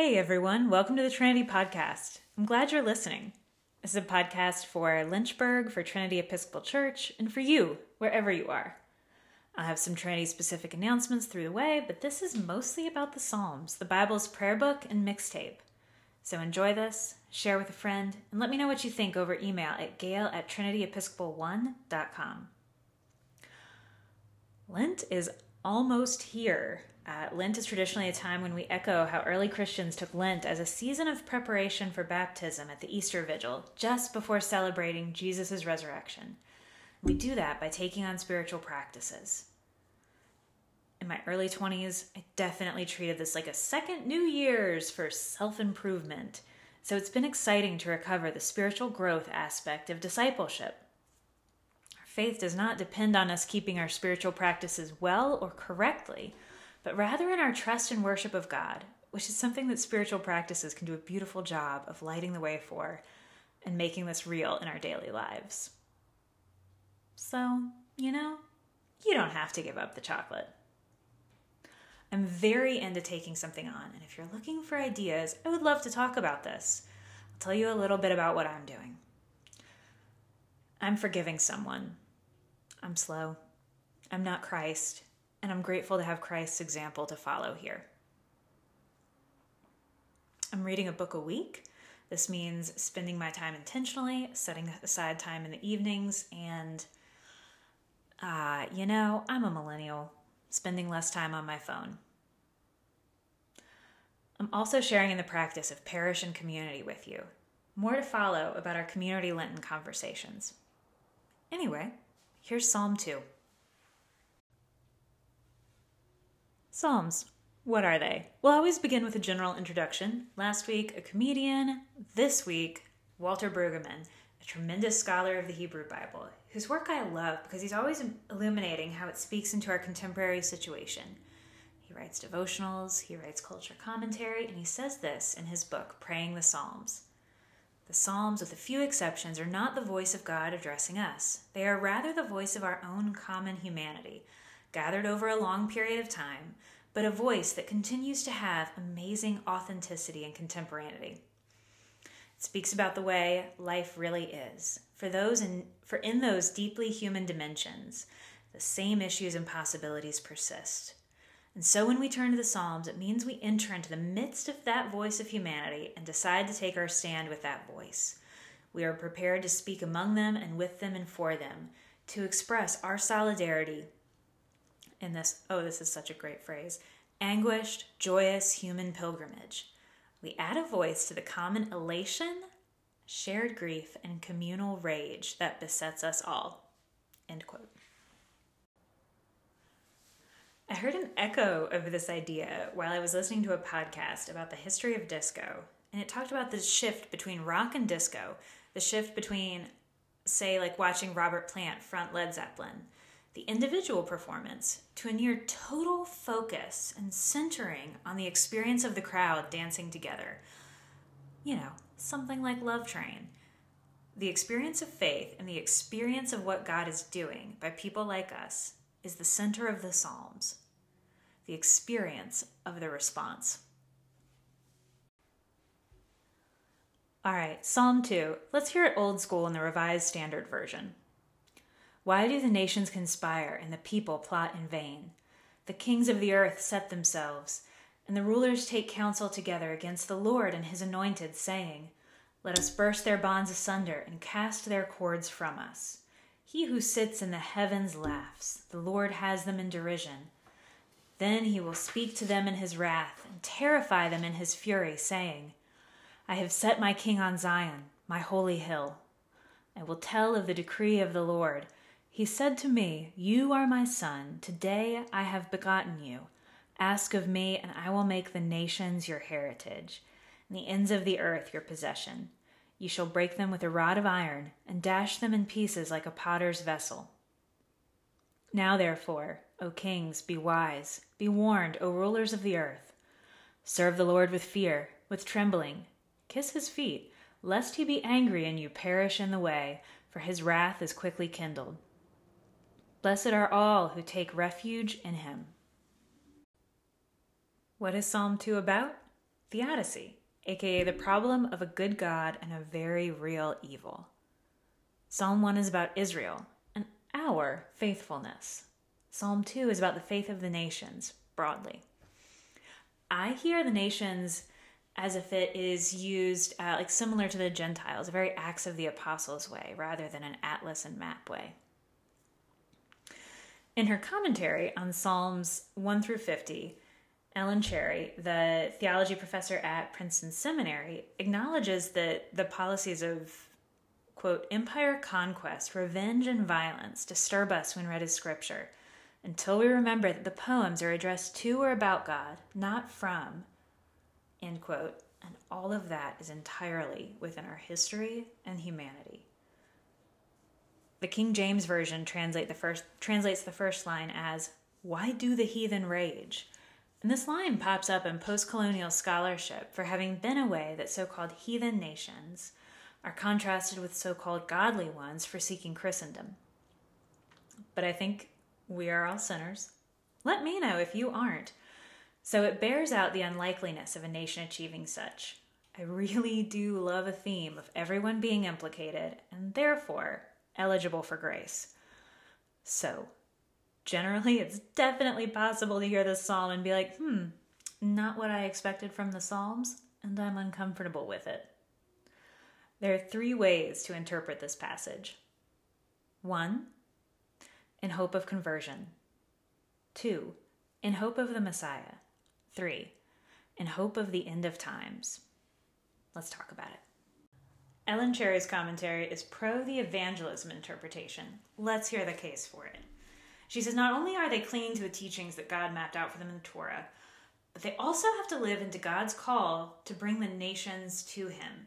Hey everyone, welcome to the Trinity Podcast. I'm glad you're listening. This is a podcast for Lynchburg, for Trinity Episcopal Church, and for you, wherever you are. I'll have some Trinity specific announcements through the way, but this is mostly about the Psalms, the Bible's prayer book and mixtape. So enjoy this, share with a friend, and let me know what you think over email at gail at trinityepiscopal1.com. Lent is almost here. Uh, Lent is traditionally a time when we echo how early Christians took Lent as a season of preparation for baptism at the Easter Vigil, just before celebrating Jesus' resurrection. We do that by taking on spiritual practices. In my early 20s, I definitely treated this like a second New Year's for self improvement. So it's been exciting to recover the spiritual growth aspect of discipleship. Our faith does not depend on us keeping our spiritual practices well or correctly but rather in our trust and worship of God, which is something that spiritual practices can do a beautiful job of lighting the way for and making this real in our daily lives. So, you know, you don't have to give up the chocolate. I'm very into taking something on, and if you're looking for ideas, I would love to talk about this. I'll tell you a little bit about what I'm doing. I'm forgiving someone. I'm slow. I'm not Christ and I'm grateful to have Christ's example to follow here. I'm reading a book a week. This means spending my time intentionally, setting aside time in the evenings, and, uh, you know, I'm a millennial, spending less time on my phone. I'm also sharing in the practice of parish and community with you. More to follow about our community Lenten conversations. Anyway, here's Psalm 2. Psalms. What are they? We'll always begin with a general introduction. Last week, a comedian. This week, Walter Brueggemann, a tremendous scholar of the Hebrew Bible, whose work I love because he's always illuminating how it speaks into our contemporary situation. He writes devotionals, he writes culture commentary, and he says this in his book, Praying the Psalms. The Psalms, with a few exceptions, are not the voice of God addressing us. They are rather the voice of our own common humanity, gathered over a long period of time, but a voice that continues to have amazing authenticity and contemporaneity. It speaks about the way life really is. For those in for in those deeply human dimensions, the same issues and possibilities persist. And so when we turn to the Psalms, it means we enter into the midst of that voice of humanity and decide to take our stand with that voice. We are prepared to speak among them and with them and for them, to express our solidarity in this, oh, this is such a great phrase, anguished, joyous human pilgrimage. We add a voice to the common elation, shared grief, and communal rage that besets us all. End quote. I heard an echo of this idea while I was listening to a podcast about the history of disco, and it talked about the shift between rock and disco, the shift between, say, like watching Robert Plant front Led Zeppelin, the individual performance to a near total focus and centering on the experience of the crowd dancing together. You know, something like Love Train. The experience of faith and the experience of what God is doing by people like us is the center of the Psalms, the experience of the response. All right, Psalm 2. Let's hear it old school in the Revised Standard Version. Why do the nations conspire and the people plot in vain? The kings of the earth set themselves, and the rulers take counsel together against the Lord and his anointed, saying, Let us burst their bonds asunder and cast their cords from us. He who sits in the heavens laughs, the Lord has them in derision. Then he will speak to them in his wrath and terrify them in his fury, saying, I have set my king on Zion, my holy hill. I will tell of the decree of the Lord. He said to me, You are my son. Today I have begotten you. Ask of me, and I will make the nations your heritage, and the ends of the earth your possession. You shall break them with a rod of iron, and dash them in pieces like a potter's vessel. Now, therefore, O kings, be wise, be warned, O rulers of the earth. Serve the Lord with fear, with trembling. Kiss his feet, lest he be angry and you perish in the way, for his wrath is quickly kindled. Blessed are all who take refuge in him. What is Psalm 2 about? theodicy, aka the problem of a good God and a very real evil. Psalm 1 is about Israel and our faithfulness. Psalm 2 is about the faith of the nations, broadly. I hear the nations as if it is used uh, like similar to the Gentiles, a very Acts of the Apostles way, rather than an atlas and map way. In her commentary on Psalms 1 through 50, Ellen Charry, the theology professor at Princeton Seminary, acknowledges that the policies of, quote, empire conquest, revenge, and violence disturb us when read as scripture until we remember that the poems are addressed to or about God, not from, end quote. And all of that is entirely within our history and humanity. The King James Version translate the first, translates the first line as, Why do the heathen rage? And this line pops up in post colonial scholarship for having been a way that so called heathen nations are contrasted with so called godly ones for seeking Christendom. But I think we are all sinners. Let me know if you aren't. So it bears out the unlikeliness of a nation achieving such. I really do love a theme of everyone being implicated and therefore eligible for grace. So, generally, it's definitely possible to hear this psalm and be like, hmm, not what I expected from the Psalms, and I'm uncomfortable with it. There are three ways to interpret this passage. One, in hope of conversion. Two, in hope of the Messiah. Three, in hope of the end of times. Let's talk about it. Ellen Charry's commentary is pro the evangelism interpretation. Let's hear the case for it. She says not only are they clinging to the teachings that God mapped out for them in the Torah, but they also have to live into God's call to bring the nations to Him.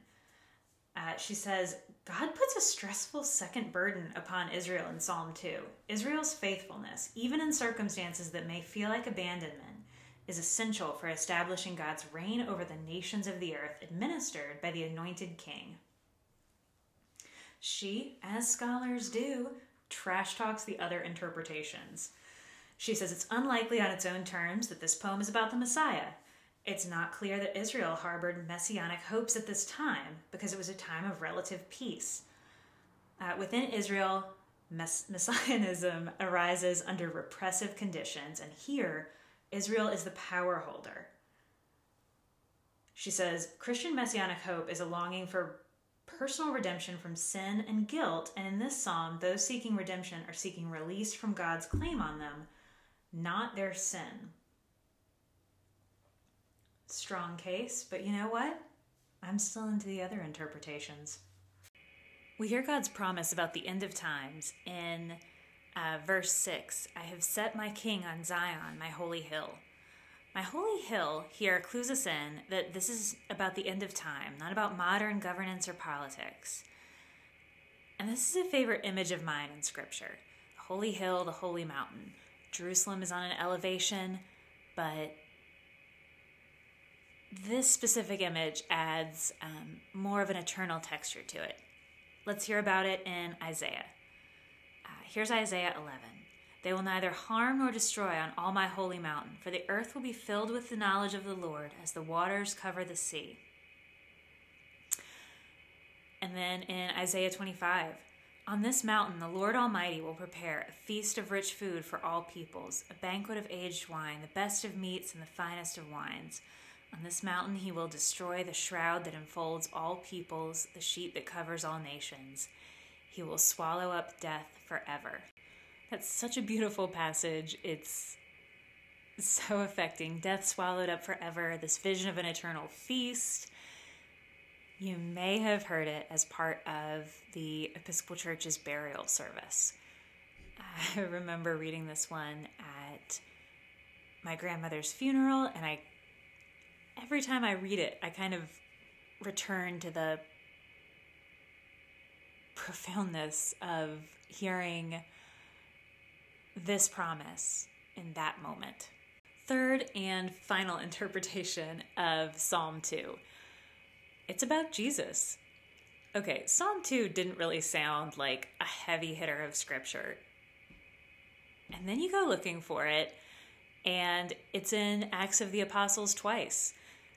Uh, she says, God puts a stressful second burden upon Israel in Psalm 2. Israel's faithfulness, even in circumstances that may feel like abandonment, is essential for establishing God's reign over the nations of the earth administered by the anointed king. She, as scholars do, trash talks the other interpretations. She says it's unlikely on its own terms that this poem is about the Messiah. It's not clear that Israel harbored messianic hopes at this time because it was a time of relative peace. Uh, within Israel, mess- messianism arises under repressive conditions, and here, Israel is the power holder. She says Christian messianic hope is a longing for personal redemption from sin and guilt, and in this psalm, those seeking redemption are seeking release from God's claim on them, not their sin. Strong case, but you know what? I'm still into the other interpretations. We hear God's promise about the end of times in uh, verse 6 I have set my king on Zion, my holy hill. My holy hill here clues us in that this is about the end of time, not about modern governance or politics. And this is a favorite image of mine in Scripture the holy hill, the holy mountain. Jerusalem is on an elevation, but this specific image adds um, more of an eternal texture to it. Let's hear about it in Isaiah. Uh, here's Isaiah 11. They will neither harm nor destroy on all my holy mountain, for the earth will be filled with the knowledge of the Lord as the waters cover the sea. And then in Isaiah 25, on this mountain the Lord Almighty will prepare a feast of rich food for all peoples, a banquet of aged wine, the best of meats and the finest of wines. On this mountain he will destroy the shroud that enfolds all peoples, the sheet that covers all nations. He will swallow up death forever. That's such a beautiful passage. It's so affecting. Death swallowed up forever, this vision of an eternal feast. You may have heard it as part of the Episcopal Church's burial service. I remember reading this one at my grandmother's funeral, and I every time I read it, I kind of return to the profoundness of hearing this promise in that moment. Third and final interpretation of Psalm 2 it's about Jesus. Okay, Psalm 2 didn't really sound like a heavy hitter of scripture. And then you go looking for it, and it's in Acts of the Apostles twice.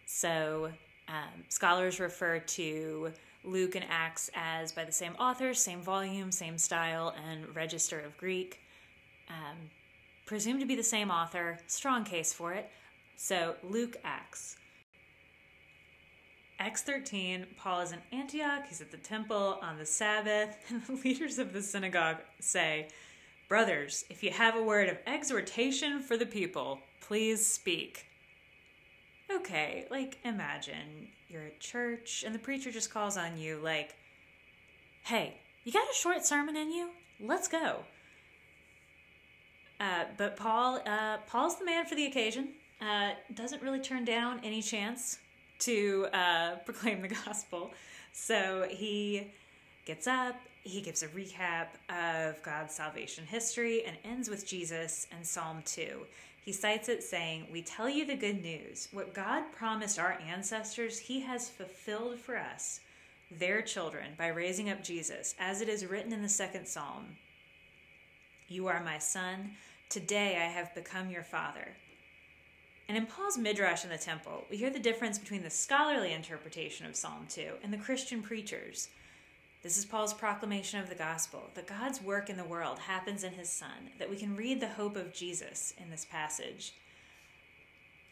So um, scholars refer to Luke and Acts as by the same author, same volume, same style, and register of Greek. Um, presumed to be the same author, strong case for it. So Luke Acts. Acts 13, Paul is in Antioch, he's at the temple on the Sabbath, and the leaders of the synagogue say, Brothers, if you have a word of exhortation for the people, please speak. Okay, like imagine you're at church and the preacher just calls on you, like, Hey, you got a short sermon in you? Let's go. Uh, but Paul, uh, Paul's the man for the occasion. Uh, doesn't really turn down any chance to uh, proclaim the gospel. So he gets up, he gives a recap of God's salvation history, and ends with Jesus and Psalm 2. He cites it saying, We tell you the good news. What God promised our ancestors, He has fulfilled for us, their children, by raising up Jesus, as it is written in the second Psalm You are my son. Today I have become your father. And in Paul's Midrash in the Temple, we hear the difference between the scholarly interpretation of Psalm 2 and the Christian preachers. This is Paul's proclamation of the gospel that God's work in the world happens in his Son, that we can read the hope of Jesus in this passage.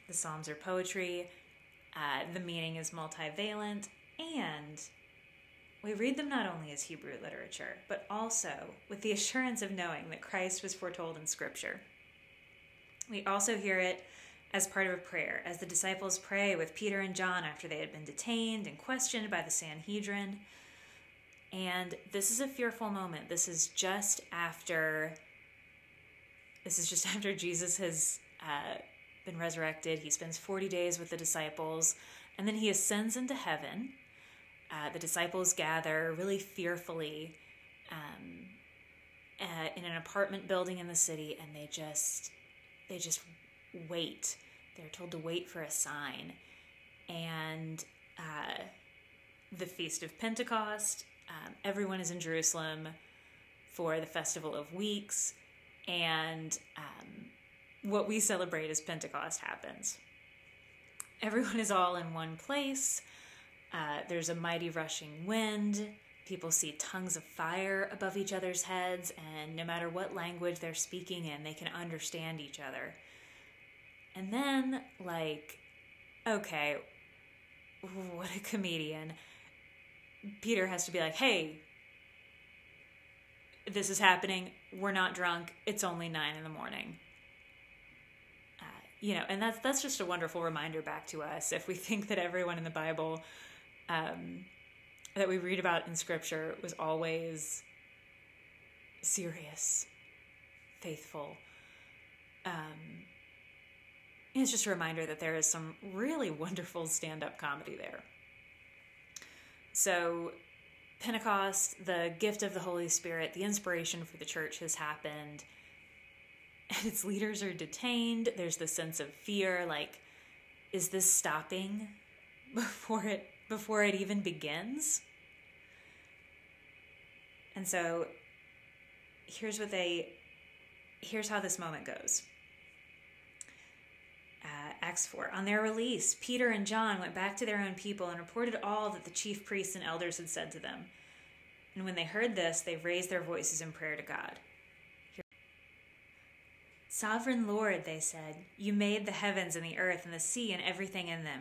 The Psalms are poetry, uh, the meaning is multivalent, and we read them not only as Hebrew literature, but also with the assurance of knowing that Christ was foretold in Scripture. We also hear it as part of a prayer, as the disciples pray with Peter and John after they had been detained and questioned by the Sanhedrin. And this is a fearful moment. This is just after this is just after Jesus has uh, been resurrected. He spends 40 days with the disciples, and then he ascends into heaven. Uh, the disciples gather really fearfully um, uh, in an apartment building in the city, and they just they just wait. They're told to wait for a sign. And uh, the Feast of Pentecost, um, everyone is in Jerusalem for the Festival of Weeks. And um, what we celebrate as Pentecost happens. Everyone is all in one place. Uh, there's a mighty rushing wind. People see tongues of fire above each other's heads, and no matter what language they're speaking in, they can understand each other. And then, like, okay, what a comedian. Peter has to be like, hey, this is happening. We're not drunk. It's only nine in the morning. Uh, you know, and that's that's just a wonderful reminder back to us. If we think that everyone in the Bible um, that we read about in Scripture was always serious, faithful, um, it's just a reminder that there is some really wonderful stand up comedy there. So, Pentecost, the gift of the Holy Spirit, the inspiration for the church has happened. And its leaders are detained. There's the sense of fear like, is this stopping before it before it even begins? And so here's what they here's how this moment goes. Uh, Acts 4. On their release, Peter and John went back to their own people and reported all that the chief priests and elders had said to them. And when they heard this, they raised their voices in prayer to God. Sovereign Lord, they said, you made the heavens and the earth and the sea and everything in them.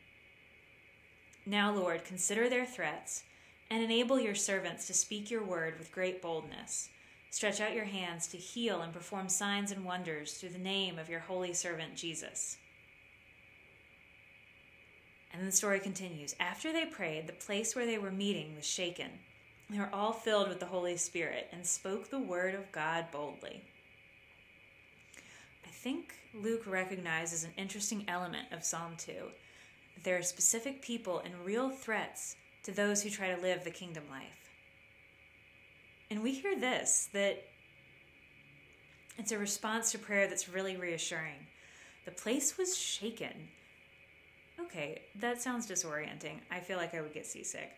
Now, Lord, consider their threats and enable your servants to speak your word with great boldness. Stretch out your hands to heal and perform signs and wonders through the name of your holy servant Jesus. And the story continues. After they prayed, the place where they were meeting was shaken. They were all filled with the Holy Spirit and spoke the word of God boldly. I think Luke recognizes an interesting element of Psalm 2 that there are specific people and real threats to those who try to live the kingdom life. And we hear this that it's a response to prayer that's really reassuring. The place was shaken. Okay, that sounds disorienting. I feel like I would get seasick.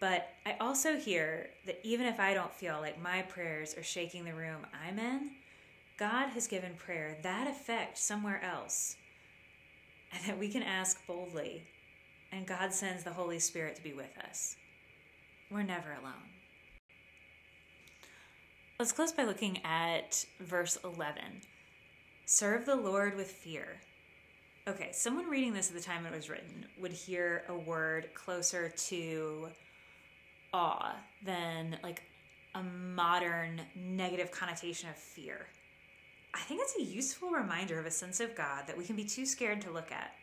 But I also hear that even if I don't feel like my prayers are shaking the room I'm in, God has given prayer that effect somewhere else. And that we can ask boldly, and God sends the Holy Spirit to be with us. We're never alone. Let's close by looking at verse 11. Serve the Lord with fear. Okay, someone reading this at the time it was written would hear a word closer to awe than like a modern negative connotation of fear. I think it's a useful reminder of a sense of God that we can be too scared to look at.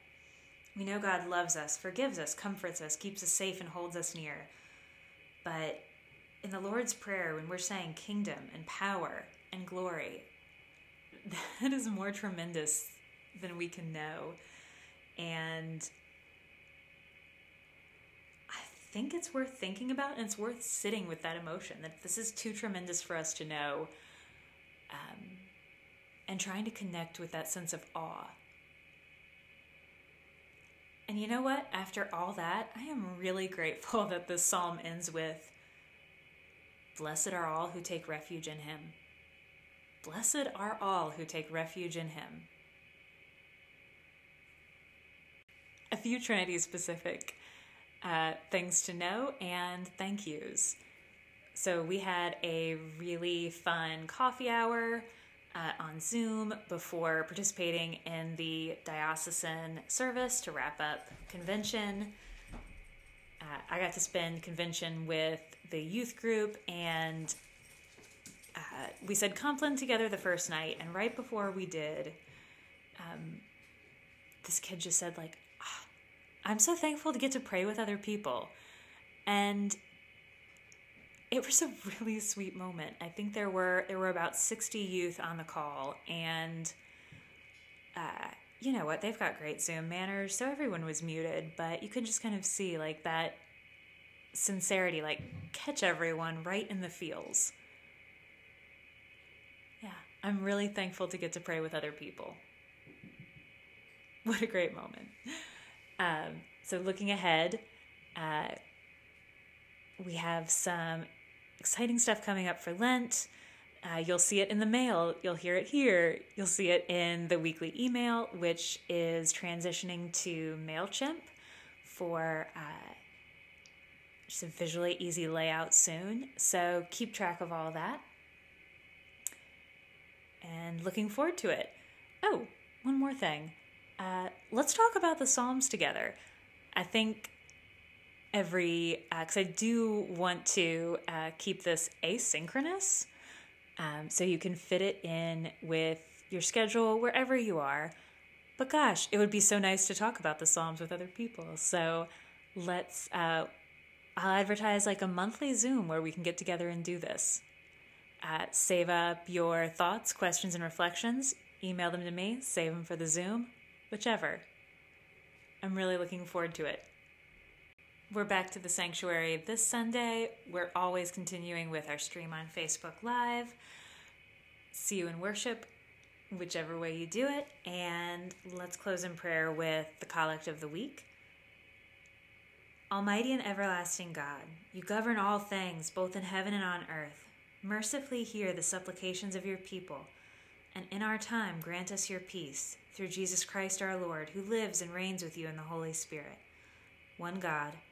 We know God loves us, forgives us, comforts us, keeps us safe, and holds us near. But in the Lord's Prayer, when we're saying kingdom and power and glory, that is more tremendous than we can know. And I think it's worth thinking about and it's worth sitting with that emotion that this is too tremendous for us to know um, and trying to connect with that sense of awe. And you know what? After all that, I am really grateful that this psalm ends with Blessed are all who take refuge in him. Blessed are all who take refuge in him. A few Trinity specific uh, things to know and thank yous. So, we had a really fun coffee hour uh, on Zoom before participating in the diocesan service to wrap up convention. Uh, I got to spend convention with the youth group and uh, we said Compline together the first night, and right before we did, um, this kid just said like, oh, "I'm so thankful to get to pray with other people," and it was a really sweet moment. I think there were there were about sixty youth on the call, and uh, you know what? They've got great Zoom manners, so everyone was muted, but you could just kind of see like that sincerity, like catch everyone right in the feels. Yeah, I'm really thankful to get to pray with other people. What a great moment. Um, so, looking ahead, uh, we have some exciting stuff coming up for Lent. Uh, you'll see it in the mail. You'll hear it here. You'll see it in the weekly email, which is transitioning to MailChimp for uh, a visually easy layout soon. So keep track of all that. And looking forward to it. Oh, one more thing. Uh, let's talk about the Psalms together. I think every, because uh, I do want to uh, keep this asynchronous um, so you can fit it in with your schedule wherever you are. But gosh, it would be so nice to talk about the Psalms with other people. So let's uh, I'll advertise like a monthly Zoom where we can get together and do this. Uh, save up your thoughts, questions, and reflections. Email them to me, save them for the Zoom, whichever. I'm really looking forward to it. We're back to the sanctuary this Sunday. We're always continuing with our stream on Facebook Live. See you in worship, whichever way you do it. And let's close in prayer with the collect of the week. Almighty and everlasting God, you govern all things, both in heaven and on earth. Mercifully hear the supplications of your people, and in our time grant us your peace, through Jesus Christ our Lord, who lives and reigns with you in the Holy Spirit, one God,